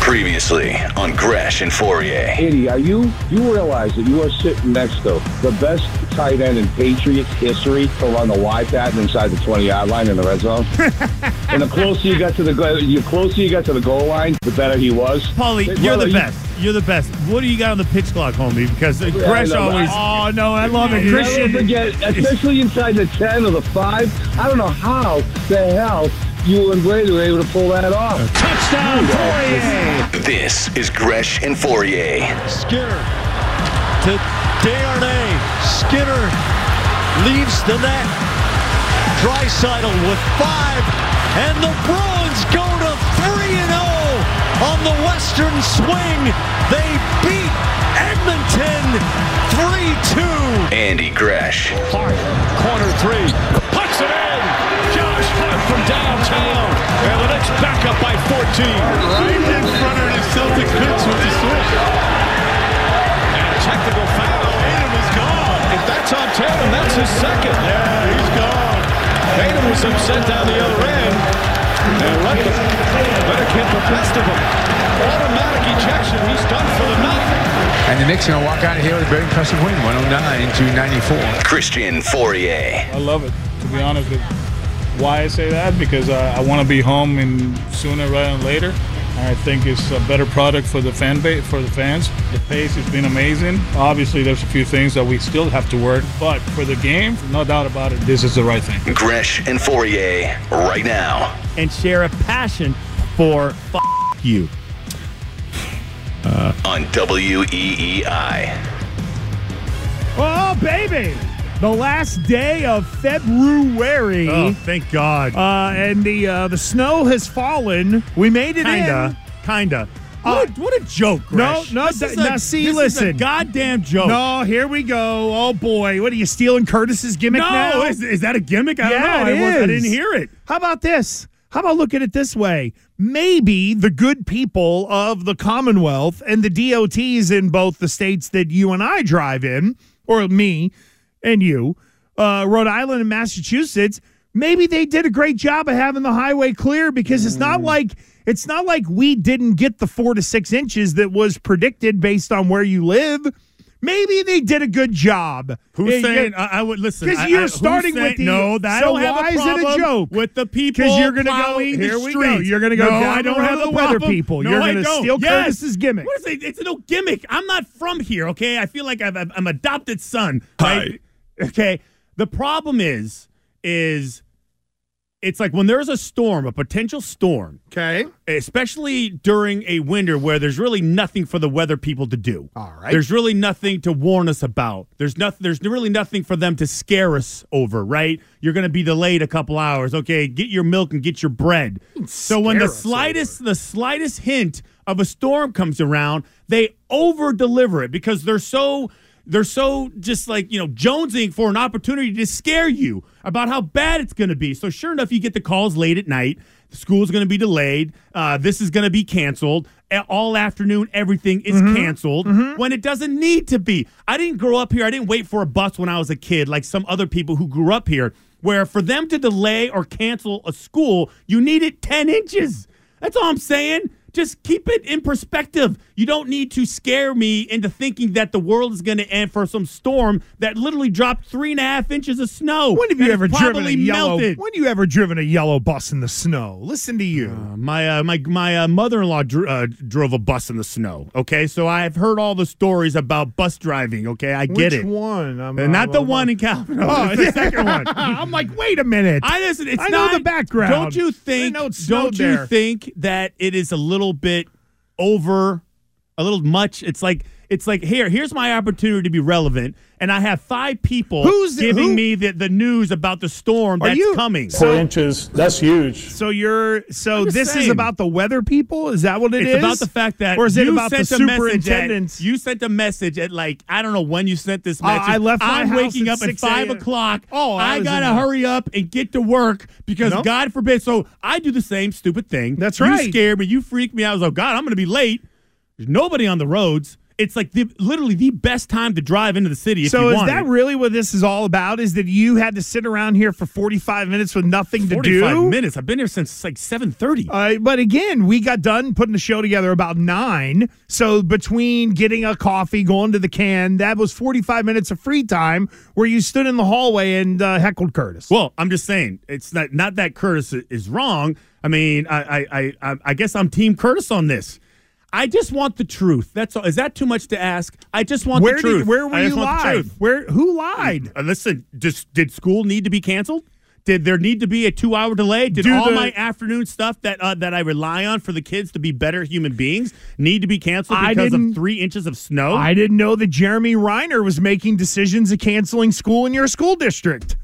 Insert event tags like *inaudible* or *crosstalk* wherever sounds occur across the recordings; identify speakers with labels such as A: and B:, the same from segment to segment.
A: Previously on Gresh and Fauria.
B: Eddie, are you you realize that you are sitting next to the best tight end in Patriots history to run the Y pattern inside the 20 yard line in the red zone? *laughs* and the closer you got to the goal, the closer you got to the goal line, the better he was.
C: Paulie,
B: Well,
C: you're the
B: you-
C: best. You're the best. What do you got on the pitch clock, homie? Because uh, Gresh
B: know,
C: always. Oh no, I love it.
B: Never
C: Christian.
B: forget, especially inside the 10 or the 5. I don't know how the hell you and Brady were able to pull that off.
C: Touchdown, Fauria.
A: This is Gresh and Fauria.
D: Skinner to Darnay. Skinner leaves the net. Draisaitl with five, and the Bruins go to 3 and 0 on the Western swing. They beat Edmonton 3 2.
A: Andy Gresh.
D: Hart, corner three, puts it in. Josh Hart from downtown. And the Knicks back up by 14. Right in front of the Celtics bench with the switch. And technical foul. Tatum is gone. If that's on Tatum, that's his second. Yeah, he's gone. Tatum was upset down the other end. And let the better get the best of him. Automatic ejection. He's done for the night.
E: And the Knicks are going to walk out of here with a very impressive win, 109 to 94.
A: Christian Fauria.
F: I love it, to be honest with you. Why I say that? Because uh, I, I want to be home in sooner rather than later. I think it's a better product for the fan base, for the fans. The pace has been amazing. Obviously, there's a few things that we still have to work, but for the game, no doubt about it, this is the right thing.
A: Gresh and Fauria right now.
C: And share a passion for f- you.
A: on E WEEI.
C: Oh baby, the last day of February.
G: Oh, thank God.
C: Uh, and the uh, the snow has fallen. We made it
G: Kinda.
C: in.
G: Kinda. What, a, what a joke,
C: No,
G: Gresh.
C: no,
G: This
C: th- now see,
G: this is a
C: listen.
G: goddamn joke.
C: No, here we go. Oh boy, what are you stealing Curtis's gimmick
G: No,
C: now?
G: is, is that a gimmick? I don't know. I, was, I didn't hear it.
C: How about this? How about look at it this way? Maybe the good people of the Commonwealth and the DOTs in both the states that you and I drive in, or me and you, uh, Rhode Island and Massachusetts, maybe they did a great job of having the highway clear because it's
G: Mm.
C: not like it's not like we didn't get the four to six inches that was predicted based on where you live. Maybe they did a good job.
G: Who's saying? I, I would listen.
C: Because you're
G: I-
C: starting with
G: saying-
C: the
G: no. I
C: so why
G: a
C: is it a joke?
G: with the people.
C: Because you're gonna go.
G: plowing the
C: Here we go. You're gonna go
G: No, I don't have the
C: the weather
G: problem.
C: people.
G: No,
C: You're
G: I
C: gonna
G: don't.
C: steal
G: Yes.
C: Curtis's gimmick.
G: What is it? It's no gimmick. I'm not from here. Okay, I feel like I've, I've, I'm adopted son. Right? Okay. The problem is, is it's like when there's a storm, a potential storm,
C: Okay.
G: especially during a winter where there's really nothing for the weather people to do.
C: All right.
G: There's really nothing to warn us about. There's nothing. There's really nothing for them to scare us over. Right? You're going to be delayed a couple hours. Okay, get your milk and get your bread. So when the slightest, the slightest hint of a storm comes around, they over deliver it because they're so. They're so just like, you know, jonesing for an opportunity to scare you about how bad it's going to be. So, sure enough, you get the calls late at night. The school's going to be delayed. Uh, this is going to be canceled. All afternoon, everything is canceled when it doesn't need to be. I didn't grow up here. I didn't wait for a bus when I was a kid, like some other people who grew up here, where for them to delay or cancel a school, you needed 10 inches. That's all I'm saying. Just keep it in perspective. You don't need to scare me into thinking that the world is going to end for some storm that literally dropped three and a half inches of snow.
C: When have you ever driven a yellow?
G: melted.
C: When you ever driven a yellow bus in the snow? Listen to you.
G: Uh, my uh, my my uh, mother-in-law dr- uh, drove a bus in the snow. Okay, so I've heard all the stories about bus driving. Okay, I get
C: Which
G: it.
C: one? I'm,
G: Uh, not the
C: I'm-
G: one in California.
C: Oh,
G: it's the second one. *laughs*
C: I'm like, wait a minute.
G: I listen. It's
C: I know the background.
G: Don't you think?
C: know it snowed
G: Don't you
C: there.
G: think that it is a little bit over, a little much? It's like It's like here, here's my opportunity to be relevant, and I have five people
C: Who's-
G: giving
C: who-
G: me the, the news about the storm
C: Are
G: that's
C: you-
G: coming.
F: Four inches. That's huge.
C: So you're so
G: I'm just
C: this is
G: saying.
C: about the weather people? Is that what it is?
G: it's about the fact that
C: or is it
G: you
C: about the
G: sent a message at, you sent a message at like I don't know when you sent this
C: Uh,
G: message.
C: I left my
G: I'm
C: house
G: waking
C: at
G: up at
C: 6
G: five
C: a.m.
G: o'clock.
C: Oh, I
G: I,
C: was
G: gotta
C: in-
G: hurry up and get to work because. God forbid. So I do the same stupid thing.
C: That's right.
G: you
C: right.
G: scared me. You freaked me out. I was like, God, I'm gonna be late. There's nobody on the roads. It's like the, literally the best time to drive into the city. If
C: so is that really what this is all about? Is that you had to sit around here for 45 minutes with nothing to do?
G: 45 minutes. I've been here since like 7:30.
C: Uh, but again, we got done putting the show together about nine. So between getting a coffee, going to the can, that was 45 minutes of free time where you stood in the hallway and uh, heckled Curtis.
G: Well, I'm just saying it's not not that Curtis is wrong. I mean, I I, I- I guess I'm Team Curtis on this. I just want the truth. That's all. Is that too much to ask? I just want
C: where
G: the truth.
C: did where were you
G: want the
C: live?
G: truth.
C: Where who lied?
G: Uh, listen, just did school need to be canceled? Did there need to be a two hour delay? Did
C: Do
G: all
C: the-
G: my afternoon stuff that uh, that I rely on for the kids to be better human beings need to be canceled because of three inches of snow?
C: I didn't know that Jeremy Reiner was making decisions of canceling school in your school district.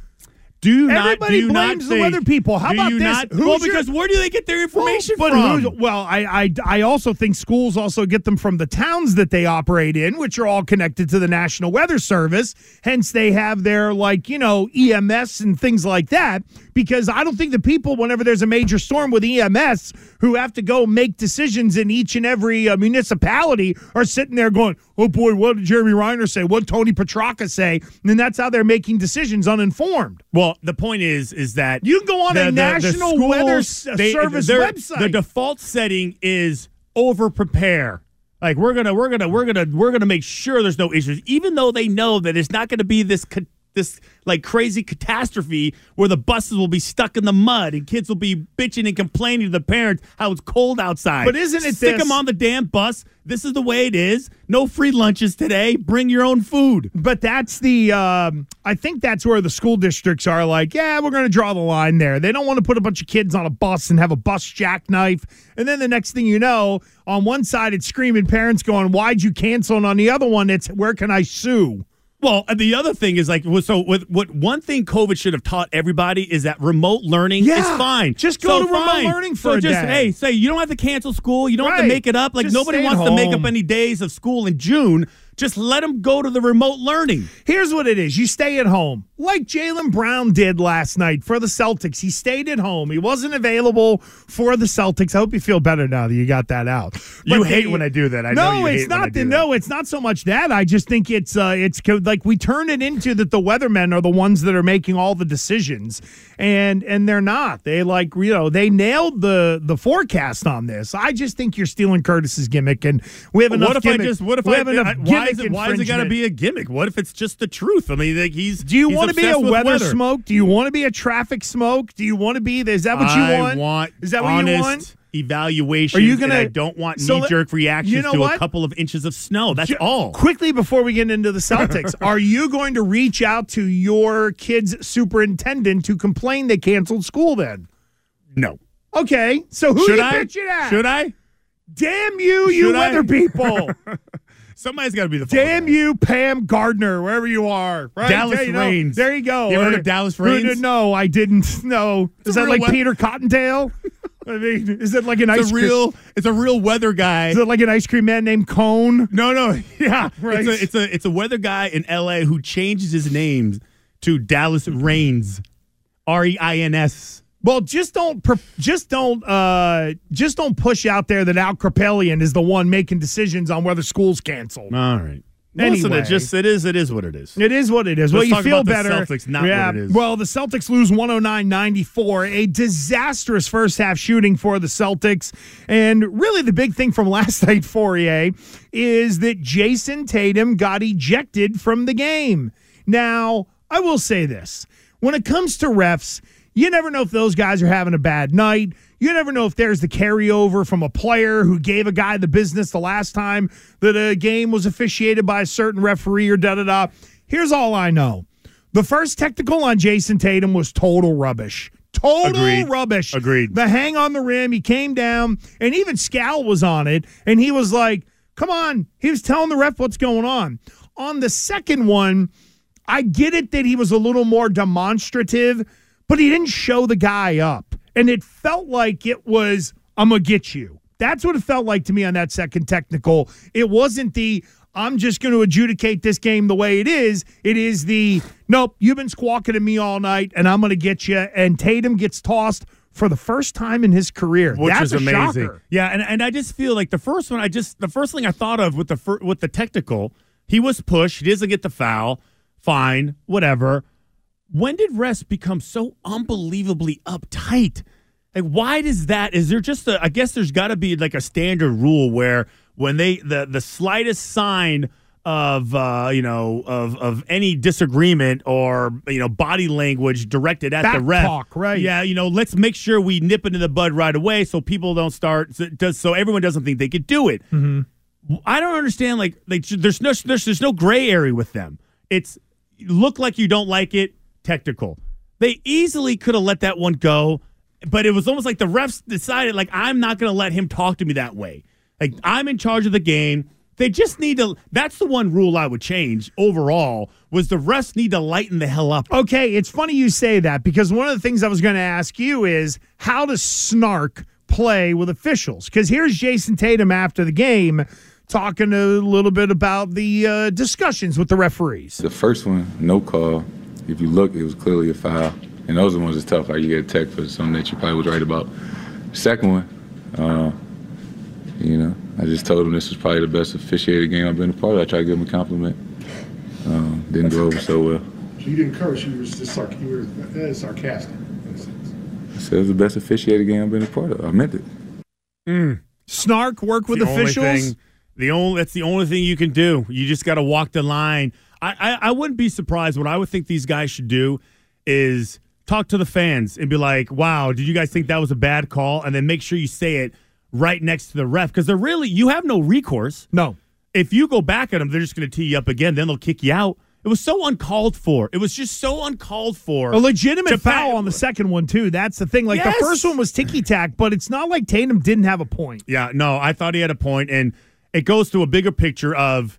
G: Do not.
C: Everybody
G: do you not
C: blames the
G: think-
C: weather people. How
G: do
C: about
G: you
C: this?
G: Not,
C: Who's
G: well,
C: your-
G: because where do they get their information
C: but
G: from?
C: well, I, I I also think schools also get them from the towns that they operate in, which are all connected to the National Weather Service. Hence, they have their like you know EMS and things like that. Because I don't think the people, whenever there's a major storm with EMS, who have to go make decisions in each and every uh, municipality, are sitting there going, "Oh boy, what did Jeremy Reiner say? What did Tony Petrarca say?" And then that's how they're making decisions uninformed.
G: Well, the point is, is that
C: You can go on a National Weather S- Service
G: their-
C: website.
G: The default setting is over prepare. Like we're gonna, we're gonna, we're gonna, we're gonna make sure there's no issues, even though they know that it's not gonna be this. This like crazy catastrophe where the buses will be stuck in the mud and kids will be bitching and complaining to the parents how it's cold outside.
C: But isn't it
G: stick
C: this-
G: them on the damn bus? This is the way it is. No free lunches today. Bring your own food.
C: But that's the, um, I think that's where the school districts are like, yeah, we're going to draw the line there. They don't want to put a bunch of kids on a bus and have a bus jackknife. And then the next thing you know, on one side, it's screaming parents going, why'd you cancel? And on the other one, it's, where can I sue?
G: Well, the other thing is like, so with what one thing COVID should have taught everybody is that remote learning
C: Yeah,
G: is fine.
C: just go
G: So
C: to remote learning for
G: so
C: a
G: just
C: day.
G: hey, say you don't have to cancel school. You don't have to make it up. Like
C: Just
G: nobody wants to make up any days of school in June. Just let them go to the remote learning.
C: Here's what it is you stay at home, like Jaylen Brown did last night for the Celtics. He stayed at home, he wasn't available for the Celtics. I hope you feel better now that you got that out.
G: You hate
C: they-
G: when I do that. I
C: no,
G: know you
C: it's
G: hate when I
C: not. The, no, it's not so much that. I just think it's uh, it's like we turn it into that the weathermen are the ones that are making all the decisions, and and they're not. They like you know they nailed the the forecast on this. I just think you're stealing Curtis's gimmick, and we have enough.
G: What if I just? What if
C: we
G: I?
C: have enough
G: I- why
C: gimmick
G: is it? Why is it got to be a gimmick? What if it's just the truth? I mean, like he's.
C: Do you want to be a weather,
G: weather.
C: smoke? Do you want to be a traffic smoke? Do you want to be? Is that what you
G: I
C: want?
G: want
C: Is that what you want?
G: Evaluation.
C: Are you gonna-
G: I don't want
C: So
G: knee jerk reactions
C: you know
G: to
C: what?
G: a couple of inches of snow. That's all.
C: Quickly before we get into the Celtics, *laughs* are you going to reach out to your kid's superintendent to complain they canceled school? Then
G: No.
C: okay. So who
G: Should
C: you
G: I? Should I?
C: Damn you, you
G: Should I?
C: weather people! *laughs*
G: Somebody's got to be the
C: Damn you, Pam Gardner, wherever you are. Right?
G: Dallas
C: there you, know. There you go.
G: You ever heard of Dallas Raines?
C: No, I didn't. *laughs* No. Is
G: a
C: that like
G: wet-
C: Peter Cottontail? *laughs* I mean, is it like an
G: It's
C: ice
G: a
C: cream?
G: real. It's a real weather guy.
C: Is it like an ice cream man named Cone?
G: No, no, *laughs* yeah,
C: Right.
G: It's a it's a it's a weather guy in L.A. who changes his name to Dallas Rains, R E I N S.
C: Well, just don't, just don't, uh, just don't push out there that Al Kaprielian is the one making decisions on whether school's cancel.
G: All right.
C: Anyway.
G: Listen, it just it is it is what it is.
C: It is what it is.
G: Let's
C: well, you feel better.
G: Celtics, not
C: yeah.
G: what it is.
C: Well, the Celtics lose 109-94. A disastrous first half shooting for the Celtics. And really the big thing from *laughs* last night, Fauria, is that Jayson Tatum got ejected from the game. Now, I will say this. When it comes to refs, you never know if those guys are having a bad night. You never know if there's the carryover from a player who gave a guy the business the last time that a game was officiated by a certain referee or da da da. Here's all I know. The first technical on Jayson Tatum was total rubbish. Total
G: Agreed.
C: rubbish.
G: Agreed.
C: The hang on the rim, he came down, and even Scal was on it, and he was like, Come on. He was telling the ref what's going on. On the second one, I get it that he was a little more demonstrative, but he didn't show the guy up. And it felt like it was, I'm going to get you. That's what it felt like to me on that second technical. It wasn't the, I'm just going to adjudicate this game the way it is. It is the, nope, you've been squawking at me all night and I'm going to get you. And Tatum gets tossed for the first time in his career.
G: which
C: That's
G: is amazing.
C: shocker.
G: Yeah, and, and I just feel like the first one, I just the first thing I thought of with the fir- with the technical, he was pushed. He doesn't get the foul. Fine, whatever. When did refs become so unbelievably uptight? Like, why does that? Is there just a? I guess there's got to be like a standard rule where when they the the slightest sign of uh, you know of of any disagreement or you know body language directed at the
C: Back
G: ref,
C: talk, right.
G: Yeah, you know, let's make sure we nip it in the bud right away so people don't start so, does so everyone doesn't think they could do it. I don't understand. Like, like there's no there's there's no gray area with them. It's look like you don't like it. Technical. They easily could have let that one go, but it was almost like the refs decided like I'm not going to let him talk to me that way. Like I'm in charge of the game. They just need to. That's the one rule I would change overall. Was the refs need to lighten the hell up?
C: Okay, it's funny you say that because one of the things I was going to ask you is how does snark play with officials? Because here's Jayson Tatum after the game talking a little bit about the uh, discussions with the referees.
H: The first one, no call. If you look, it was clearly a foul. And those are the ones that's tough. Like you get a tech for something that you probably was right about. Second one, uh, you know, I just told him this was probably the best officiated game I've been a part of. I tried to give him a compliment. Um, didn't go over so well.
I: So you didn't curse, you were just sarc- you were uh, sarcastic. in a sense.
H: I said it was the best officiated game I've been a part of. I meant it.
C: Snark work with
G: the only
C: officials.
G: The only that's the only thing you can do. You just got to walk the line. I, I I wouldn't be surprised. What I would think these guys should do is talk to the fans and be like, "Wow, did you guys think that was a bad call?" And then make sure you say it right next to the ref because they're really you have no recourse.
C: No,
G: if you go back at them, they're just going to tee you up again. Then they'll kick you out. It was so uncalled for. It was just so uncalled for.
C: A legitimate foul on the second one too. That's the thing. Like
G: Yes.
C: the first one was ticky tack, but it's not like Tatum didn't have a point.
G: Yeah, no, I thought he had a point, and it goes to a bigger picture of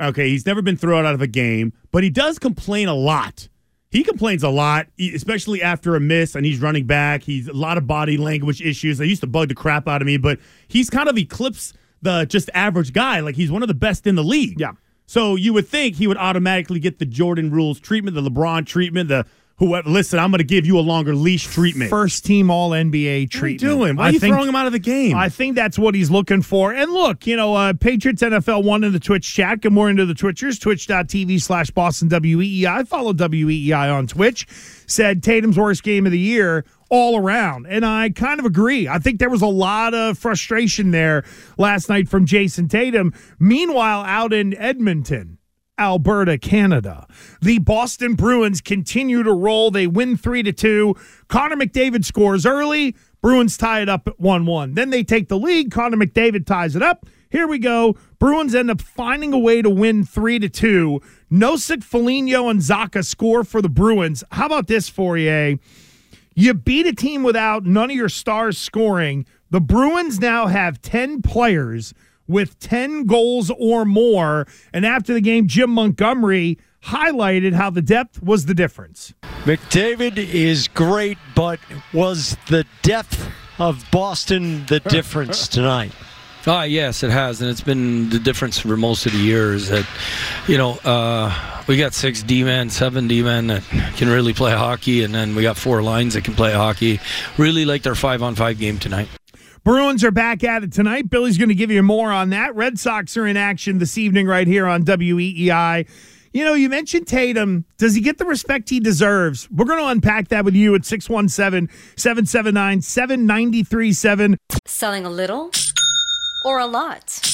G: okay, he's never been thrown out of a game, but he does complain a lot. He complains a lot, especially after a miss, and he's running back. He's a lot of body language issues. They used to bug the crap out of me, but he's kind of eclipsed the just average guy. Like he's one of the best in the league.
C: Yeah.
G: So you would think he would automatically get the Jordan rules treatment, the LeBron treatment, the whoever. Listen, I'm going to give you a longer leash treatment.
C: First team All NBA treatment.
G: You doing? Why are you
C: think-
G: throwing him out of the game?
C: I think that's what he's looking for. And look, you know, uh, Patriots NFL one in the Twitch chat. Get more into the Twitchers, twitch.tv slash Boston WEEI. Follow WEEI on Twitch. Said Tatum's worst game of the year all around. And I kind of agree. I think there was a lot of frustration there last night from Jayson Tatum. Meanwhile, out in Edmonton, Alberta, Canada. The Boston Bruins continue to roll. They win 3 to 2. Connor McDavid scores early. Bruins tie it up at 1-1. Then they take the lead. Connor McDavid ties it up. Here we go. Bruins end up finding a way to win 3 to 2. Nosek, Foligno and Zacha score for the Bruins. How about this you? You beat a team without none of your stars scoring. The Bruins now have 10 players with 10 goals or more. And after the game, Jim Montgomery highlighted how the depth was the difference.
J: McDavid is great, but was the depth of Boston the difference *laughs* tonight?
K: Ah, yes, it has, and it's been the difference for most of the years. That you know, uh, we got six D men, seven D men that can really play hockey, and then we got four lines that can play hockey. Really like their five on five game tonight.
C: Bruins are back at it tonight. Billy's going to give you more on that. Red Sox are in action this evening right here on WEEI. You know, you mentioned Tatum. Does he get the respect he deserves? We're going to unpack that with you at 617 779 7937.
L: Selling a little or a lot?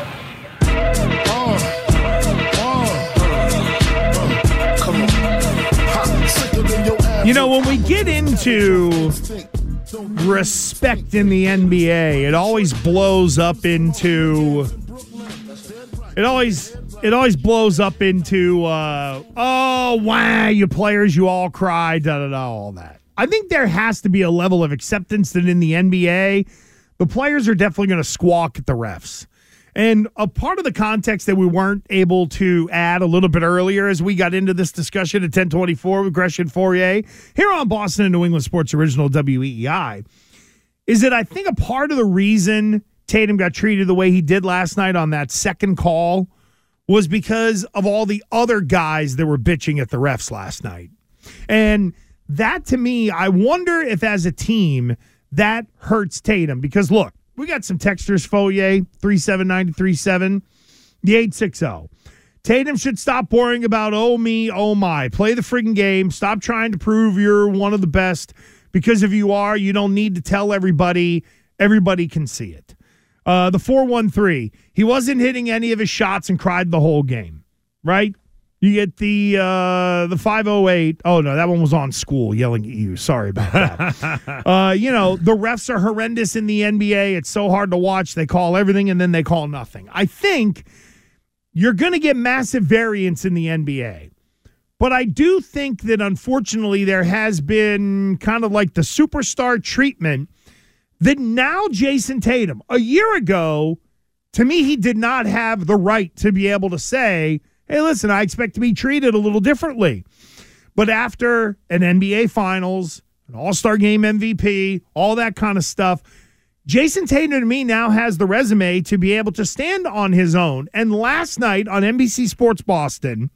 C: You know, when we get into respect in the NBA, it always blows up into it always it always blows up into uh oh wow, you players, you all cry, da da da, all that. I think there has to be a level of acceptance that in the NBA, the players are definitely going to squawk at the refs. And a part of the context that we weren't able to add a little bit earlier as we got into this discussion at 1024 with Gresh and Fauria here on Boston and New England Sports Original WEEI is that I think a part of the reason Tatum got treated the way he did last night on that second call was because of all the other guys that were bitching at the refs last night. And that to me, I wonder if as a team that hurts Tatum because look, we got some texters, Fauria, 37937, the 860. Tatum should stop worrying about, oh, me, oh, my. Play the friggin' game. Stop trying to prove you're one of the best because if you are, you don't need to tell everybody. Everybody can see it. Uh, the 413, he wasn't hitting any of his shots and cried the whole game, right? You get the uh, the 508. Oh no, that one was on school yelling at you. Sorry about that. *laughs* uh, you know, the refs are horrendous in the NBA. It's so hard to watch. They call everything and then they call nothing. I think you're going to get massive variance in the NBA. But I do think that unfortunately there has been kind of like the superstar treatment that now Jayson Tatum, a year ago, to me, he did not have the right to be able to say, hey, listen, I expect to be treated a little differently. But after an NBA Finals, an All Star Game MVP, all that kind of stuff, Jayson Tatum to me now has the resume to be able to stand on his own. And last night on NBC Sports Boston,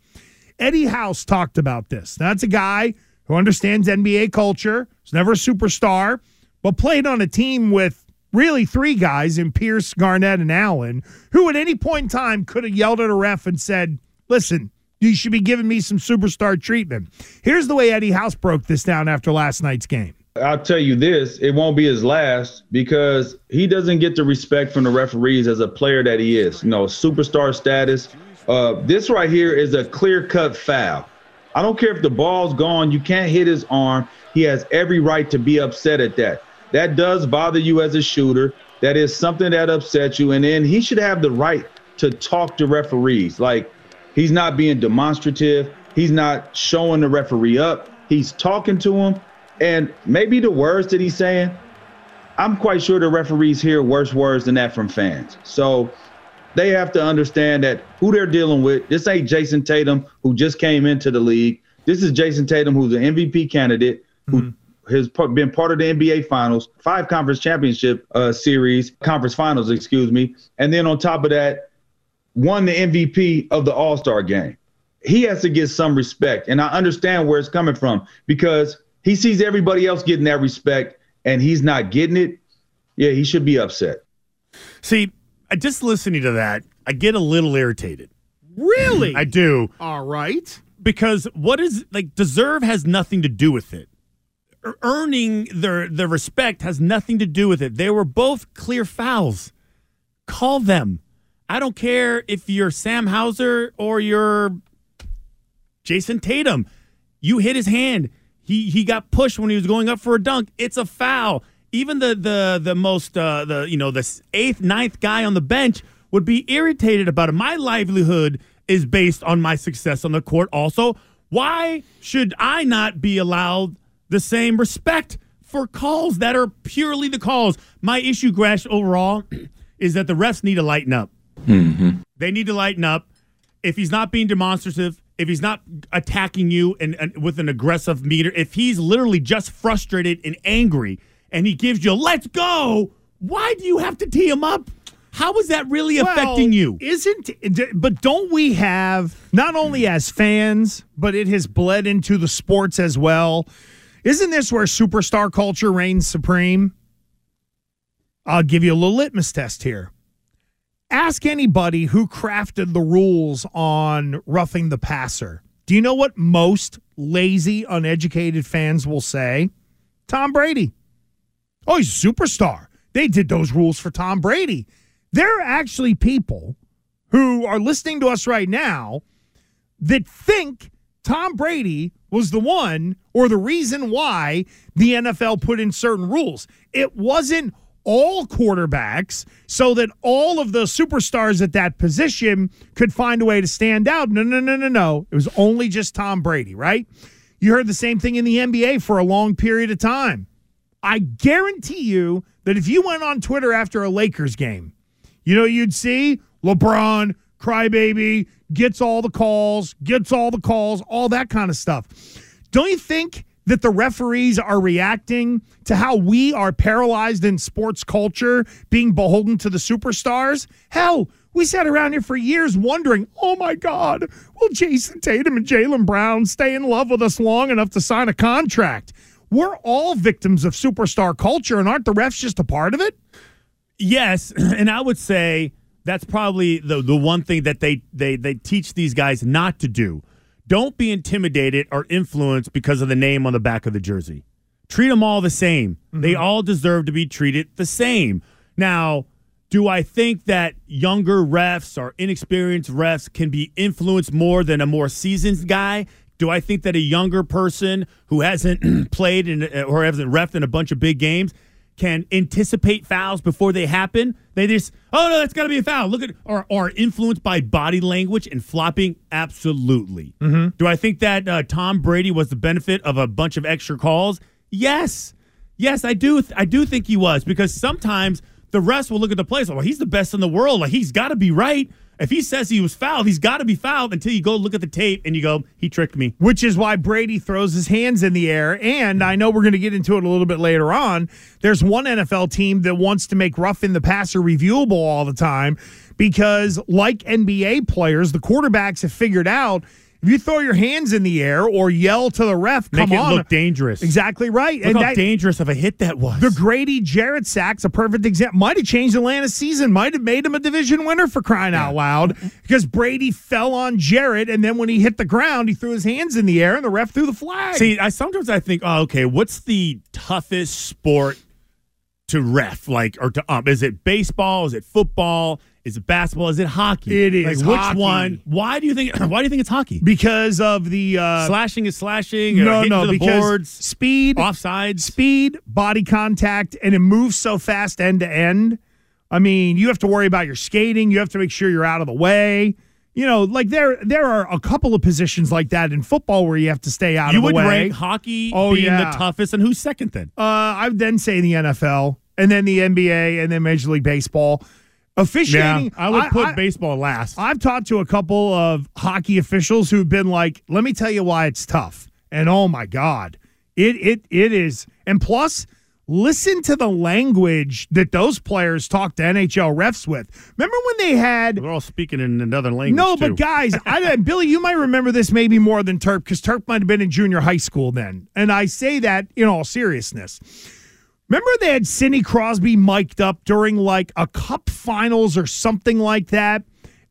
C: Eddie House talked about this. Now, that's a guy who understands NBA culture, was never a superstar, but played on a team with really three guys in Pierce, Garnett, and Allen, who at any point in time could have yelled at a ref and said, listen, you should be giving me some superstar treatment. Here's the way Eddie House broke this down after last night's game.
M: I'll tell you this, it won't be his last because he doesn't get the respect from the referees as a player that he is. You know, superstar status. Uh, this right here is a clear cut foul. I don't care if the ball's gone, you can't hit his arm. He has every right to be upset at that. That does bother you as a shooter. That is something that upsets you. And then he should have the right to talk to referees. Like he's not being demonstrative, he's not showing the referee up, he's talking to him. And maybe the words that he's saying, I'm quite sure the referees hear worse words than that from fans. So they have to understand that who they're dealing with. This ain't Jayson Tatum who just came into the league. This is Jayson Tatum who's an MVP candidate who has been part of the NBA Finals, five conference championship uh, series, conference finals, excuse me, and then on top of that, won the MVP of the All Star game. He has to get some respect, and I understand where it's coming from because he sees everybody else getting that respect, and he's not getting it. Yeah, he should be upset.
G: See, I just listening to that, I get a little irritated.
C: Really?
G: I do.
C: All right.
G: Because what is like deserve has nothing to do with it. Earning their the respect has nothing to do with it. They were both clear fouls. Call them. I don't care if you're Sam Hauser or you're Jayson Tatum. You hit his hand. He he got pushed when he was going up for a dunk. It's a foul. Even the the the most uh, the you know the eighth ninth guy on the bench would be irritated about it. My livelihood is based on my success on the court. Also, why should I not be allowed the same respect for calls that are purely the calls? My issue, Gresh, overall, *clears throat* is that the refs need to lighten up.
H: Mm-hmm.
G: They need to lighten up. If he's not being demonstrative, if he's not attacking you and, and with an aggressive meter, if he's literally just frustrated and angry and he gives you let's go, why do you have to tee him up? How is that really affecting you?
C: Isn't but don't we have not only as fans, but it has bled into the sports as well. Isn't this where superstar culture reigns supreme? I'll give you a little litmus test here. Ask anybody who crafted the rules on roughing the passer. Do you know what most lazy, uneducated fans will say? Tom Brady. Oh, he's a superstar. They did those rules for Tom Brady. There are actually people who are listening to us right now that think Tom Brady was the one or the reason why the NFL put in certain rules. It wasn't all quarterbacks so that all of the superstars at that position could find a way to stand out. No, no, no, no, no. It was only just Tom Brady, right? You heard the same thing in the NBA for a long period of time. I guarantee you that if you went on Twitter after a Lakers game, you know, you'd see LeBron, crybaby, gets all the calls, gets all the calls, all that kind of stuff. Don't you think that the referees are reacting to how we are paralyzed in sports culture, being beholden to the superstars? Hell, we sat around here for years wondering, oh my God, will Jayson Tatum and Jaylen Brown stay in love with us long enough to sign a contract? We're all victims of superstar culture, and aren't the refs just a part of it?
G: Yes, *clears throat* and I would say that's probably the the one thing that they they they teach these guys not to do. Don't be intimidated or influenced because of the name on the back of the jersey. Treat them all the same. Mm-hmm. They all deserve to be treated the same. Now, do I think that younger refs or inexperienced refs can be influenced more than a more seasoned guy? Do I think that a younger person who hasn't *clears throat* played in, or hasn't refed in a bunch of big games can anticipate fouls before they happen? They just, oh no, that's got to be a foul. Look at, or are influenced by body language and flopping? Absolutely. Do I think that uh, Tom Brady was the benefit of a bunch of extra calls? Yes, yes, I do. I do think he was because sometimes the refs will look at the plays. Well, he's the best in the world. Like he's got to be right. If he says he was fouled, he's got to be fouled until you go look at the tape and you go, he tricked me.
C: Which is why Brady throws his hands in the air. And I know we're going to get into it a little bit later on. There's one NFL team that wants to make roughing the passer reviewable all the time because, like NBA players, the quarterbacks have figured out if you throw your hands in the air or yell to the ref,
G: Make
C: come
G: it
C: on.
G: look dangerous.
C: Exactly right.
G: Look how dangerous of a hit that was.
C: The Grady Jarrett sack's a perfect example. Might have changed Atlanta's season. Might have made him a division winner for crying out loud because Brady fell on Jarrett, and then when he hit the ground, he threw his hands in the air, and the ref threw the flag.
G: See, I sometimes I think, oh, okay, what's the toughest sport to ref, like or to ump? Is it baseball? Is it football? Is it basketball? Is it hockey?
C: It is
G: Like which
C: hockey.
G: one? Why do you think? *clears throat* Why do you think it's hockey?
C: because of the uh,
G: slashing is slashing.
C: no, no,
G: the
C: because
G: boards,
C: speed,
G: offsides,
C: speed, body contact, and it moves so fast end to end. I mean, you have to worry about your skating. You have to make sure you're out of the way. You know, like there there are a couple of positions like that in football where you have to stay out
G: You
C: of the
G: would
C: way.
G: rank hockey
C: Oh,
G: being
C: yeah.
G: the toughest, and who's second then?
C: Uh, I would then say the NFL, and then the NBA, and then Major League Baseball. Officiating,
G: Yeah, I would put baseball last.
C: I've talked to a couple of hockey officials who've been like, "Let me tell you why it's tough." And oh my god, it it it is. And plus, listen to the language that those players talk to NHL refs with. Remember when they had
G: They're all speaking in another language.
C: no,
G: too.
C: but guys, *laughs* I, Billy, you might remember this maybe more than Turp because Turp might have been in junior high school then. And I say that in all seriousness. Remember they had Sidney Crosby mic'd up during like a cup finals or something like that?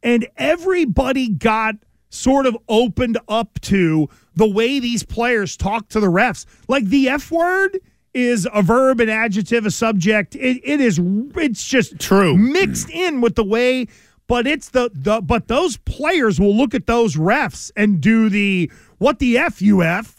C: And everybody got sort of opened up to the way these players talk to the refs. Like the F word is a verb, an adjective, a subject. It, it is it's just
G: true
C: mixed in with the way but it's the the but those players will look at those refs and do the what the f you f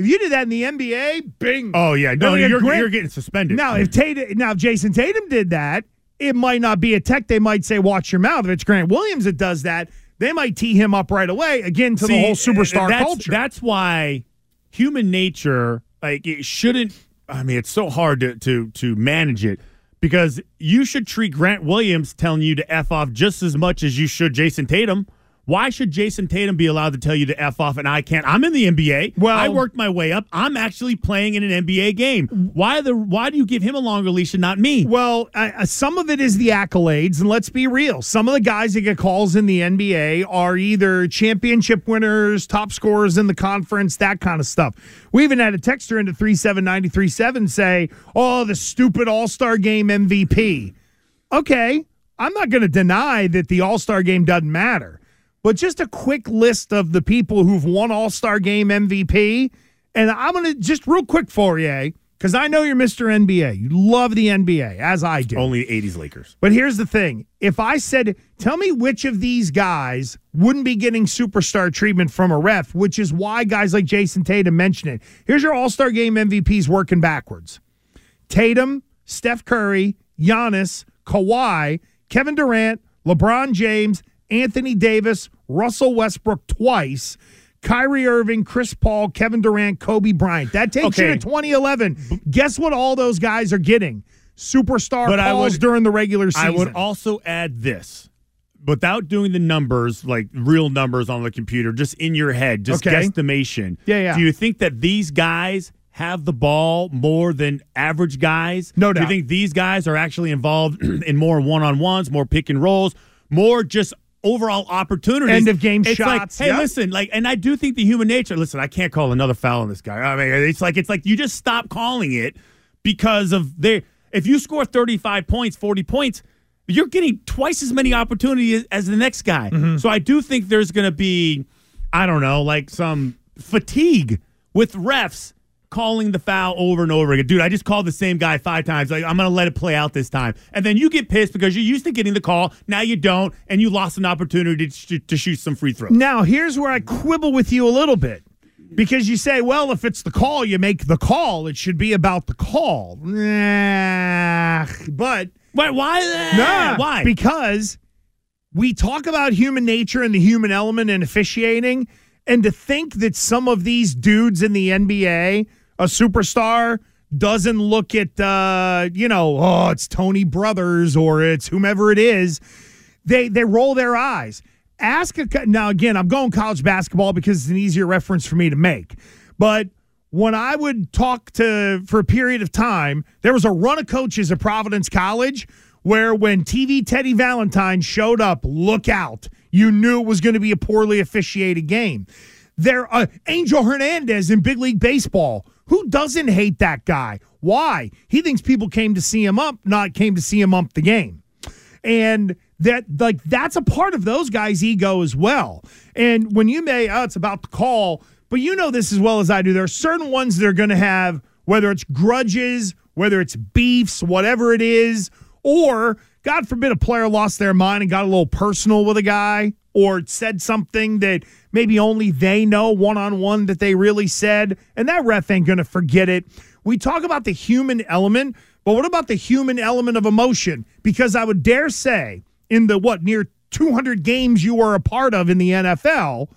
C: if you did that in the NBA, bing.
G: Oh yeah, no,
C: if
G: you're, you're getting suspended.
C: Now, if Tatum, now if Jayson Tatum did that, it might not be a tech. They might say, "Watch your mouth." If it's Grant Williams that does that, they might tee him up right away again to the whole superstar
G: that's,
C: culture.
G: That's why human nature, like it shouldn't. I mean, it's so hard to to to manage it because you should treat Grant Williams telling you to f off just as much as you should Jayson Tatum. Why should Jayson Tatum be allowed to tell you to f off and I can't? I'm in the NBA.
C: Well-
G: I worked my way up. I'm actually playing in an NBA game. Why the? Why do you give him a longer leash and not me?
C: Well, uh, some of it is the accolades, and let's be real. Some of the guys that get calls in the NBA are either championship winners, top scorers in the conference, that kind of stuff. We even had a texter into 37937 say, oh, the stupid All Star game MVP. Okay, I'm not going to deny that the All Star game doesn't matter, but just a quick list of the people who've won All Star game MVP. And I'm going to just real quick for you, eh? because I know you're Mr. NBA. You love the NBA, as I do.
G: Only 80s Lakers.
C: But here's the thing if I said, tell me which of these guys wouldn't be getting superstar treatment from a ref, which is why guys like Jayson Tatum mention it. Here's your All Star game MVPs working backwards Tatum, Steph Curry, Giannis, Kawhi, Kevin Durant, LeBron James, Anthony Davis, Russell Westbrook twice. Kyrie Irving, Chris Paul, Kevin Durant, Kobe Bryant. That takes you to 2011. Guess what all those guys are getting? Superstar
G: But I would-
C: during the regular season.
G: I would also add this. Without doing the numbers, like real numbers on the computer, just in your head, just
C: Okay.
G: guesstimation.
C: Yeah, yeah.
G: Do you think that these guys have the ball more than average guys?
C: No doubt.
G: Do you think these guys are actually involved *clears throat* in more one on ones, more pick and rolls, more just overall opportunities?
C: End of game
G: it's
C: shots,
G: Like, hey,
C: yep.
G: listen, like, and I do think the human nature. Listen, I can't call another foul on this guy. I mean, it's like it's like you just stop calling it because of their. If you score thirty five points, forty points, you're getting twice as many opportunities as the next guy.
C: Mm-hmm.
G: So I do think there's going to be, I don't know, like some fatigue with refs calling the foul over and over again. Dude, I just called the same guy five times. Like I'm going to let it play out this time. And then you get pissed because you're used to getting the call. Now you don't, and you lost an opportunity to, sh- to shoot some free throws.
C: Now, here's where I quibble with you a little bit. Because you say, well, if it's the call, you make the call. It should be about the call. Nah, but
G: Why? Why?
C: nah,
G: Why?
C: Because we talk about human nature and the human element in officiating, and to think that some of these dudes in the NBA, a superstar, doesn't look at, uh, you know, oh, it's Tony Brothers or it's whomever it is, they they roll their eyes. Ask a now again. I'm going college basketball because it's an easier reference for me to make. But when I would talk to for a period of time, there was a run of coaches at Providence College where when TV Teddy Valentine showed up, look out, you knew it was going to be a poorly officiated game. There, uh, Angel Hernandez in Big League Baseball. Who doesn't hate that guy? Why? He thinks people came to see him up, not came to see him up the game and that like that's a part of those guys ego as well and when you may oh it's about the call but you know this as well as i do there are certain ones that are going to have whether it's grudges whether it's beefs whatever it is Or, God forbid, a player lost their mind and got a little personal with a guy or said something that maybe only they know one on one that they really said, and that ref ain't going to forget it. We talk about the human element, but what about the human element of emotion? Because I would dare say, in the what, near 200 games you were a part of in the NFL,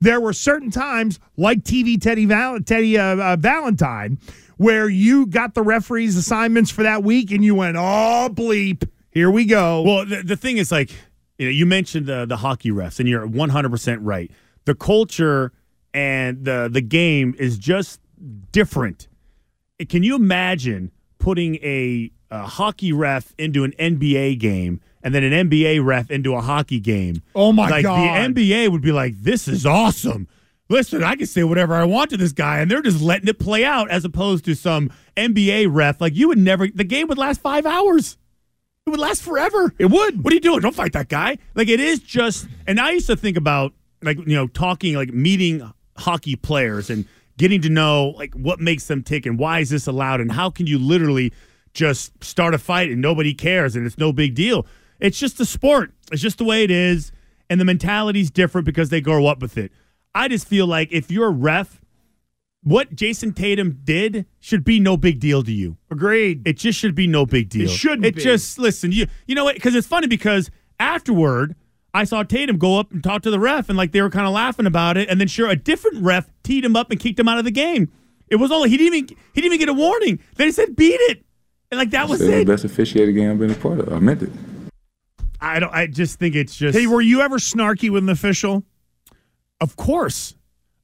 C: there were certain times, like TV Teddy, Val- Teddy uh, uh, Valentine, where you got the referee's assignments for that week and you went, oh, bleep, here we go.
G: Well, the, the thing is, like, you know, you mentioned the the hockey refs, and you're 100 percent right. The culture and the the game is just different. Can you imagine putting a, a hockey ref into an NBA game and then an NBA ref into a hockey game?
C: Oh my
G: like,
C: God.
G: The NBA would be like, "This is awesome." Listen, I can say whatever I want to this guy, and they're just letting it play out, as opposed to some NBA ref. Like you would never. The game would last five hours. It would last forever.
C: It would.
G: What are you doing? Don't fight that guy. Like it is just. And I used to think about like you know talking like meeting hockey players and getting to know like what makes them tick and why is this allowed and how can you literally just start a fight and nobody cares and it's no big deal. It's just a sport. It's just the way it is, and the mentality's different because they grow up with it. I just feel like if you're a ref, what Jayson Tatum did should be no big deal to you.
C: Agreed.
G: It just should be no big deal.
C: It shouldn't
G: It
C: be.
G: just listen. You you know what? Because it's funny because afterward. I saw Tatum go up and talk to the ref, and like they were kind of laughing about it. And then, sure, a different ref teed him up and kicked him out of the game. It was only he didn't even he didn't even get a warning. They said beat it, and like that was
H: Said the
G: it.
H: best officiated game I've been a part of. I meant it.
G: I don't. I just think it's just.
C: Hey, were you ever snarky with an official?
G: Of course,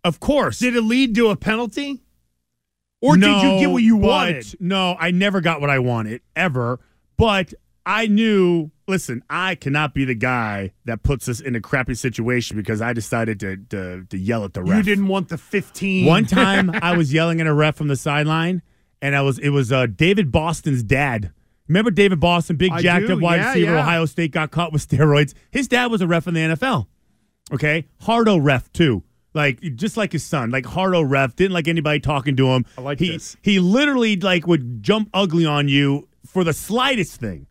G: of course.
C: Did it lead to a penalty? Or did you get what you
G: but-
C: wanted?
G: No, I never got what I wanted ever. But I knew. Listen, I cannot be the guy that puts us in a crappy situation because I decided to to, to yell at the ref.
C: You didn't want the 15.
G: One time, *laughs* I was yelling at a ref from the sideline, and I was it was uh, David Boston's dad. Remember David Boston, big
C: I
G: jacked
C: do,
G: up wide
C: yeah,
G: receiver,
C: yeah.
G: Ohio State, got caught with *laughs* steroids. His dad was a ref in the NFL. Okay, Hardo ref too. Like just like his son, like Hardo ref didn't like anybody talking to him. I
C: like
G: he,
C: this.
G: He literally like would jump ugly on you for the slightest thing.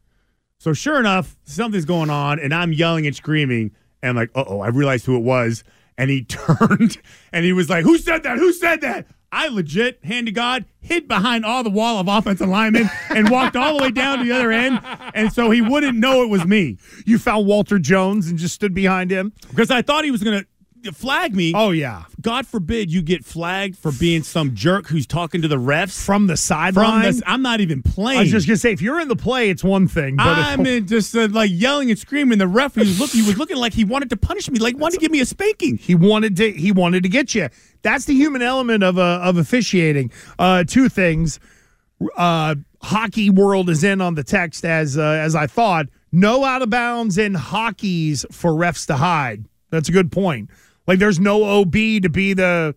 G: So sure enough, something's going on, and I'm yelling and screaming, and like, uh oh, I realized who it was. And he *laughs* turned and he was like, Who said that? Who said that? I legit, hand to God, hid behind all the wall of offensive linemen and walked all the way down to the other end. And so he wouldn't know it was me.
C: You found Walter Jones and just stood behind him?
G: Because I thought he was going to flag me.
C: Oh, yeah.
G: God forbid you get flagged for being some jerk who's talking to the refs
C: From the sideline?
G: I'm not even playing.
C: I was just going to say, if you're in the play, it's one thing. But
G: I'm in just uh, like yelling and screaming. The ref he was looking, he was looking like he wanted to punish me, like wanted to give me a spanking.
C: He wanted to. He wanted to get you. That's the human element of uh, of officiating. Uh, two things. Uh, hockey world is in on the text as uh, as I thought. No out of bounds in hockey's for refs to hide. That's a good point. Like there's no OB to be the.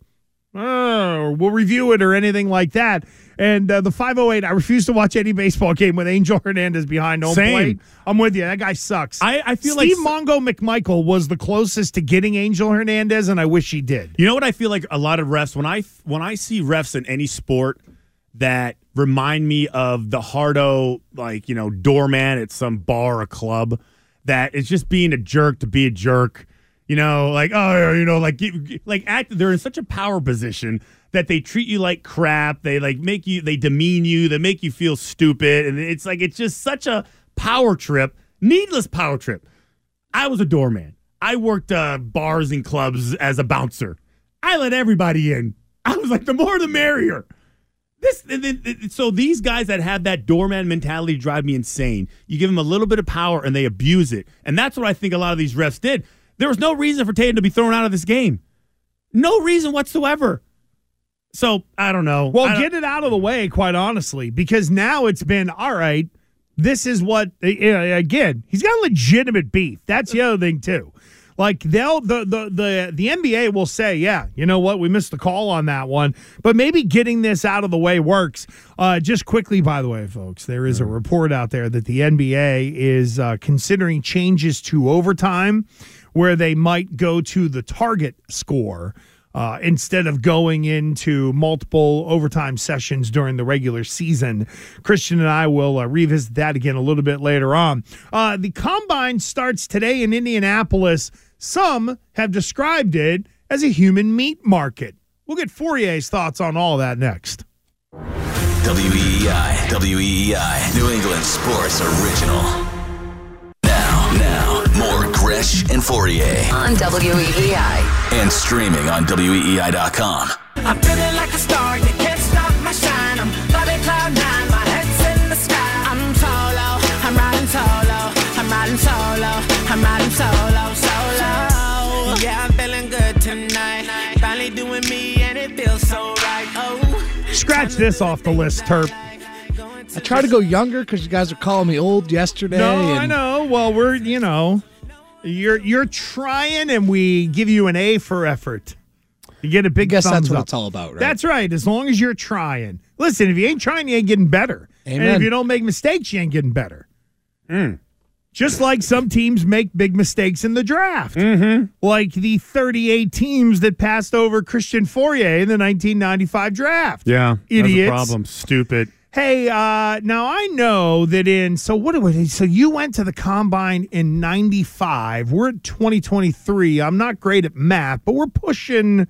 C: Uh, or we'll review it or anything like that. And uh, the 508, I refuse to watch any baseball game with Angel *laughs* Hernandez behind home
G: Same.
C: plate. I'm with you. That guy sucks.
G: I, I feel like
C: Steve Mongo McMichael was the closest to getting Angel Hernandez, and I wish he did.
G: You know what I feel like a lot of refs when I when I see refs in any sport that remind me of the hardo like you know doorman at some bar or club that is just being a jerk to be a jerk. You know, like oh, you know, like like act. They're in such a power position that they treat you like crap. They like make you, they demean you. They make you feel stupid, and it's like it's just such a power trip, needless power trip. I was a doorman. I worked uh, bars and clubs as a bouncer. I let everybody in. *laughs* I was like, the more the merrier. This, so these guys that have that doorman mentality drive me insane. You give them a little bit of power and they abuse it, and that's what I think a lot of these refs did. There was no reason for Tatum to be thrown out of this game. No reason whatsoever. So I don't know.
C: Well,
G: don't-
C: get it out of the way, quite honestly, because now it's been all right. This is what again. He's got legitimate beef. That's the other thing too. Like they'll the the the the NBA will say, yeah, you know what, we missed the call on that one, but maybe getting this out of the way works. Uh, just quickly, by the way, folks, there is a report out there that the NBA is uh, considering changes to overtime, where they might go to the target score. uh, instead of going into multiple overtime sessions during the regular season. Christian and I will uh, revisit that again a little bit later on. Uh, the combine starts today in Indianapolis. Some have described it as a human meat market. We'll get Fauria's thoughts on all that next.
A: WEEI, WEEI, New England Sports Original. Now, now, more Gresh and Fauria
N: on WEEI.
A: and streaming on WEEI.com.
O: I'm feeling like a star, you can't stop my shine. I'm flying cloud nine, my head's in the sky. I'm solo, I'm riding solo, I'm riding solo, I'm riding solo, solo. Yeah, I'm feeling good tonight. Finally doing me, and it feels so right. Oh,
C: Scratch this off the list, Terp.
P: I try to go younger because you guys were calling me old yesterday.
C: No,
P: and
C: I know. Well, we're you know, you're you're trying, and we give you an A for effort. You get a big.
P: guess that's
C: thumbs
P: what
C: up.
P: it's all about, right?
C: That's right. As long as you're trying. Listen, if you ain't trying, you ain't getting better. And
P: Amen.
C: if you don't make mistakes, you ain't getting better. Just like some teams make big mistakes in the draft, mm-hmm. like the 38 teams that passed over Christian Fauria in the 1995 draft.
G: Yeah,
C: idiots.
G: That's a problem. Stupid.
C: Hey, uh, now I know that in so what was it? So you went to the combine in '95. We're at 2023. I'm not great at math, but we're pushing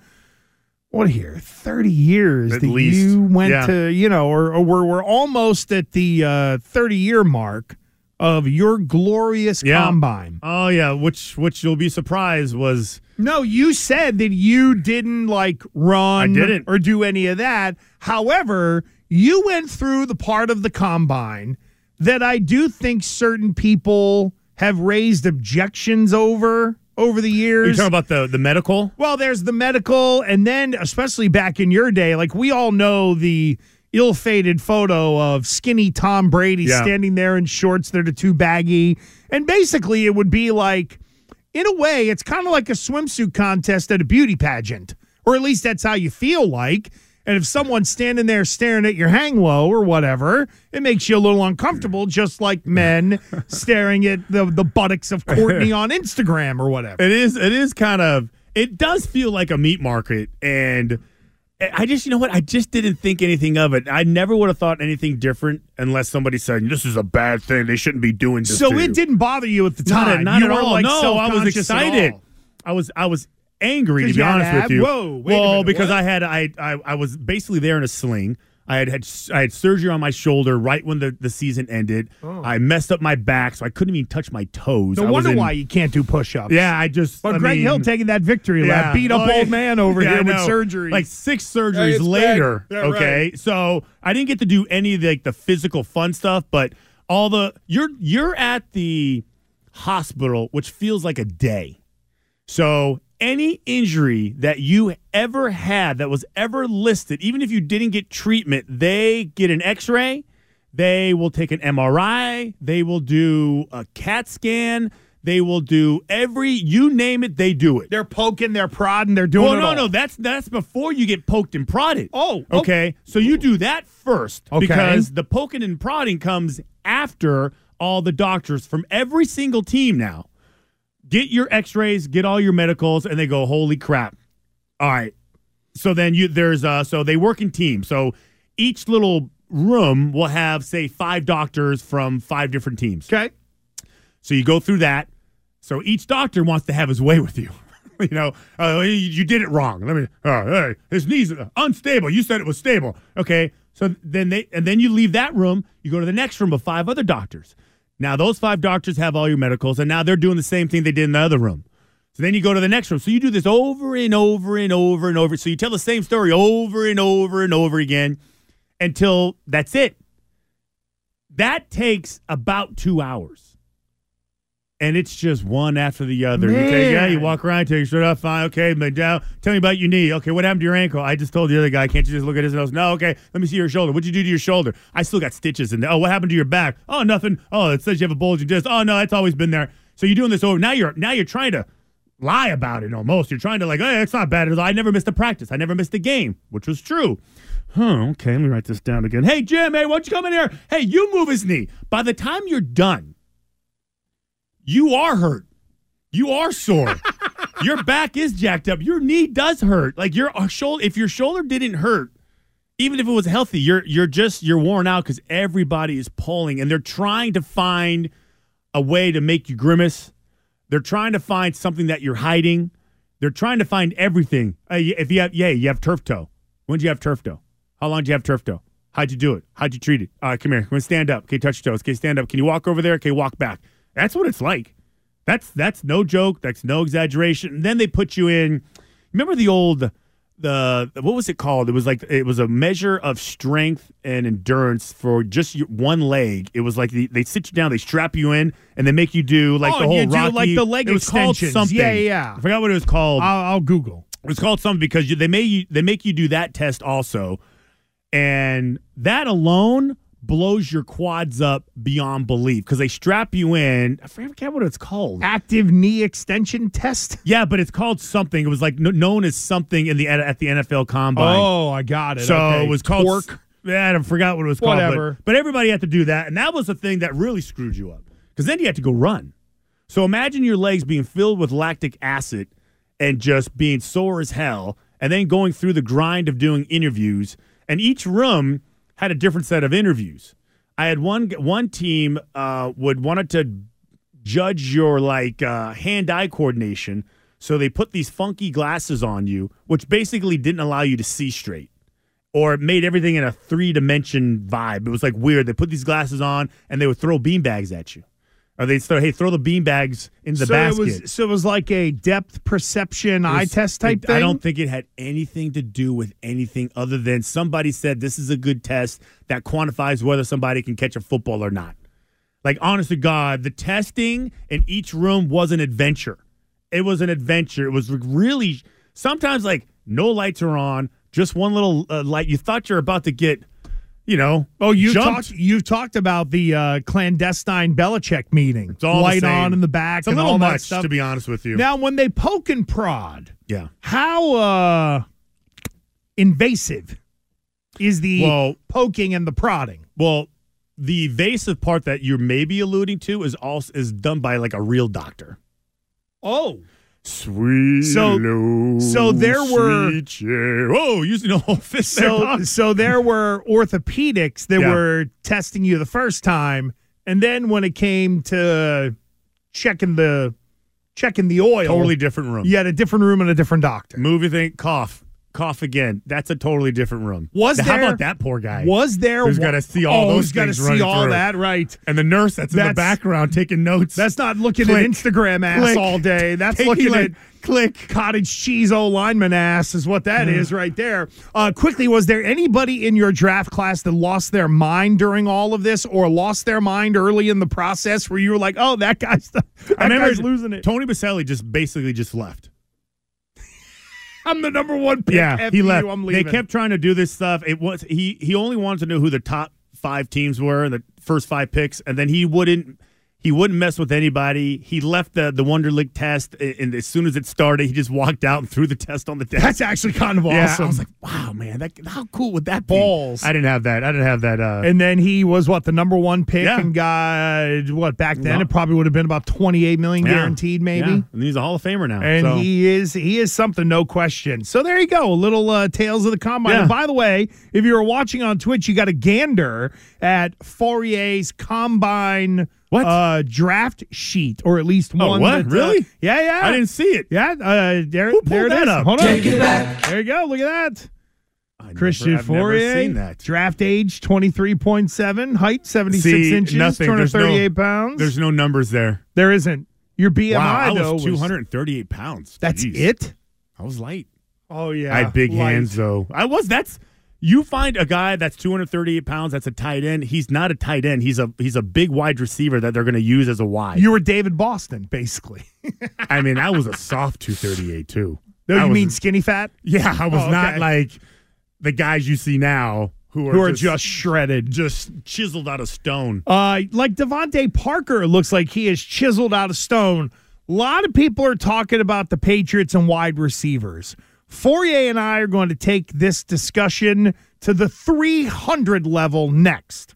C: what here 30 years
G: At
C: that
G: least.
C: you went
G: Yeah.
C: to you know or, or we're, we're almost at the uh, 30 year mark of your glorious
G: Yeah.
C: combine
G: Oh yeah, which which you'll be surprised was
C: no you said that you didn't like run
G: I didn't.
C: or do any of that however you went through the part of the combine that i do think certain people have raised objections over over the years
G: Are you talking about the the medical?
C: well, there's the medical, and then especially back in your day, like we all know the ill-fated photo of skinny Tom Brady
G: Yeah.
C: standing there in shorts that are too baggy, and basically it would be like, in a way, it's kind of like a swimsuit contest at a beauty pageant, or at least that's how you feel like. And if someone's standing there staring at your hang low or whatever, it makes you a little uncomfortable, just like men *laughs* staring at the, the buttocks of Courtney on Instagram or whatever.
G: It is. It is kind of. It does feel like a meat market, and I just, you know what? I just didn't think anything of it. I never would have thought anything different unless somebody said this is a bad thing. They shouldn't be doing this.
C: So it
G: you."
C: didn't bother you at the
G: Not,
C: time.
G: not
C: you
G: at all.
C: Like
G: no, I was excited. I was. I was angry to be honest with you.
C: whoa,
G: well,
C: minute,
G: because
C: what?
G: I had I, I I was basically there in a sling. I had had I had surgery on my shoulder right when the, the season ended.
C: Oh.
G: I messed up my back, so I couldn't even touch my toes.
C: No
G: I
C: wonder
G: in-
C: why you can't do push-ups.
G: Yeah, I just.
C: But
G: I
C: Greg
G: mean,
C: Hill taking that victory
G: yeah.
C: lap, beat up
G: Oh,
C: old man over
G: Yeah,
C: here with surgery.
G: Like six surgeries later. okay, so I didn't get to do any of the, like the physical fun stuff, but all the you're you're at the hospital, which feels like a day. So any injury that you ever had that was ever listed, even if you didn't get treatment, they get an X-ray. They will take an MRI. They will do a CAT scan. They will do every you name it. They do it.
C: They're poking, they're prodding, they're doing
G: Well,
C: it
G: no,
C: all.
G: no, that's that's before you get poked and prodded.
C: Oh, oh.
G: okay. So you do that first
C: Okay.
G: because the poking and prodding comes after all the doctors from every single team now get your X-rays, get all your medicals, and they go, "Holy crap!" All right. So then you there's uh so they work in teams. So each little room will have say five doctors from five different teams.
C: Okay.
G: So you go through that. So each doctor wants to have his way with you. *laughs* you know, uh, you, you did it wrong. Let me. Uh, hey, his knees are unstable. You said it was stable. Okay. So then they and then you leave that room. You go to the next room of five other doctors. Now those five doctors have all your medicals, and now they're doing the same thing they did in the other room. So then you go to the next room. So you do this over and over and over and over. So you tell the same story over and over and over again until that's it. That takes about two hours. And it's just one after the other. You take, yeah, you walk around, take your shirt off, fine, okay, but down. Tell me about your knee. Okay, what happened to your ankle? I just told the other guy, can't you just look at his nose? No, okay, let me see your shoulder. What'd you do to your shoulder? I still got stitches in there. Oh, what happened to your back? Oh, nothing. Oh, it says you have a bulging disc. Oh no, it's always been there. So you're doing this over. Now you're now you're trying to lie about it almost. You're trying to like, hey, it's not bad. I never missed a practice. I never missed a game, which was true. Huh, okay, let me write this down again. Hey, Jim, hey, why don't you come in here? Hey, you move his knee. By the time you're done, you are hurt. You are sore. *laughs* your back is jacked up. Your knee does hurt. Like your uh, shoulder. If your shoulder didn't hurt, even if it was healthy, you're you're just you're worn out because everybody is pulling and they're trying to find a way to make you grimace. They're trying to find something that you're hiding. They're trying to find everything. Uh, if you have, yeah, you have turf toe. When did you have turf toe? How long did you have turf toe? How'd you do it? How'd you treat it? All right, come here. Come on, stand up. Okay, touch your toes. Okay, stand up. Can you walk over there? Okay, walk back. That's what it's like. That's that's no joke. That's no exaggeration. And then they put you in. Remember the old the what was it called? It was like it was a measure of strength and endurance for just your, one leg. It was like the, they sit you down, they strap you in, and they make you do like
C: Oh,
G: the whole
C: you do, like, the leg
G: it was called something.
C: Yeah, yeah.
G: I forgot what it was called.
C: I'll, I'll Google.
G: It was called something because you, they you they make you do that test also, and that alone blows your quads up beyond belief because they strap you in. I forget what it's called.
C: Active knee extension test.
G: Yeah, but it's called something. It was like kn- known as something in the at the NFL Combine.
C: Oh, I got it.
G: So
C: Okay.
G: it was called
C: Torque.
G: Yeah, I forgot what it was called. but-
C: Whatever.
G: But, everybody had to do that, and that was the thing that really screwed you up because then you had to go run. So imagine your legs being filled with lactic acid and just being sore as hell, and then going through the grind of doing interviews. And each room had a different set of interviews. I had one one team uh, would wanted to judge your like uh, hand-eye coordination, so they put these funky glasses on you, which basically didn't allow you to see straight or made everything in a three dimension vibe. It was like weird. They put these glasses on and they would throw beanbags at you. Or they'd throw, hey, throw the beanbags in the
C: so
G: basket.
C: It was, so it was like a depth perception
G: It
C: eye test type
G: it-
C: thing.
G: I don't think it had anything to do with anything other than somebody said this is a good test that quantifies whether somebody can catch a football or not. Like, honest to God, the testing in each room was an adventure. It was an adventure. It was really sometimes like no lights are on, just one little uh, light. You thought you're about to get, you know,
C: Oh, you
G: jumped.
C: talked. You've talked about the uh, clandestine Belichick meeting.
G: It's all the
C: light on in the back.
G: It's a
C: and
G: little
C: all that
G: much,
C: stuff.
G: to be honest with you.
C: Now, when they poke and prod,
G: yeah,
C: how uh, invasive is the
G: Well-
C: poking and the prodding?
G: Well, the evasive part that you're maybe alluding to is also is done by like a real doctor.
C: Oh,
G: Sweet
C: So-
G: Lou,
C: so there were-
G: chair. Oh, using a whole fist
C: so
G: dog.
C: so there were orthopedics that
G: Yeah.
C: were testing you the first time, and then when it came to checking the checking the oil,
G: Totally different room.
C: You had a different room and a different doctor.
G: Movie thing, cough, cough again. That's a totally different room.
C: Was
G: How
C: there- how
G: about that poor guy?
C: Was there?
G: who's got to see all
C: oh,
G: those
C: who's got to see all
G: through.
C: that? Right.
G: And the nurse that's, in the background taking notes.
C: That's not looking
G: Click.
C: at Instagram ass
G: Click.
C: all day. That's looking
G: like,
C: at click cottage cheese O lineman ass is what that is right there. Uh, quickly, was there anybody in your draft class that lost their mind during all of this, or lost their mind early in the process, where you were like, "Oh, that guy's that
G: I remember
C: guy's losing it."
G: Tony Boselli just basically just left.
C: I'm the number one pick.
G: Yeah,
C: F
G: he
C: you,
G: left.
C: I'm
G: They kept trying to do this stuff. It was he he only wanted to know who the top five teams were in the first five picks, and then he wouldn't he wouldn't mess with anybody. He left the the Wonderlic test, and as soon as it started, he just walked out and threw the test on the desk.
C: That's actually kind of
G: Yeah,
C: awesome.
G: I was like, wow, man, that how cool would that be?
C: Balls.
G: I didn't have that. I didn't have that. Uh,
C: and then he was what the number one pick
G: Yeah.
C: and got what back then
G: No.
C: it probably would have been about 28 million
G: yeah.
C: guaranteed maybe.
G: Yeah. And he's a Hall of Famer now.
C: And
G: so.
C: he is he is something, no question. So there you go, a little uh, tales of the combine. And by the way, if you were watching on Twitch, you got a gander at Fauria's combine
G: What?
C: uh, draft sheet, or at least
G: Oh,
C: one.
G: what?
C: that, uh,
G: Really?
C: yeah, yeah.
G: I didn't see it.
C: Yeah, uh, there,
G: Who pulled
C: there it
G: that
C: is.
G: up?
C: Hold on.
G: It back.
C: There you go. Look at that.
G: I
C: Christian
G: never, I've never seen that.
C: draft age 23.7, height 76
G: See,
C: inches,
G: nothing. There's no-
C: 238 pounds.
G: There's no numbers there.
C: there isn't. Your BMI,
G: wow, I
C: though,
G: was 238 pounds.
C: That's
G: Jeez.
C: it?
G: I was light.
C: Oh, yeah.
G: I had big
C: light.
G: hands though. I was. That's you find a guy that's 238 pounds. That's a tight end. He's not a tight end. He's a he's a big wide receiver that they're going to use as a wide.
C: You were David Boston, basically. *laughs*
G: I mean, I was a soft 238 too.
C: No,
G: I
C: you
G: was-
C: mean skinny fat?
G: Yeah, I was
C: Oh,
G: not like the guys you see now who are
C: Who are just shredded.
G: just chiseled out of stone.
C: Uh, like DeVante Parker looks like he is chiseled out of stone. A lot of people are talking about the Patriots and wide receivers. Fauria and I are going to take this discussion to the 300 level next.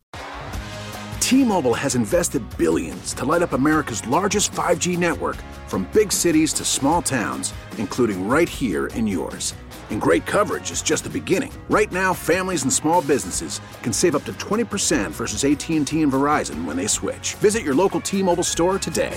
Q: T-Mobile has invested billions to light up America's largest 5G network from big cities to small towns, including right here in yours. And great coverage is just the beginning. Right now, families and small businesses can save up to 20% versus AT&T and Verizon when they switch. Visit your local T-Mobile store today.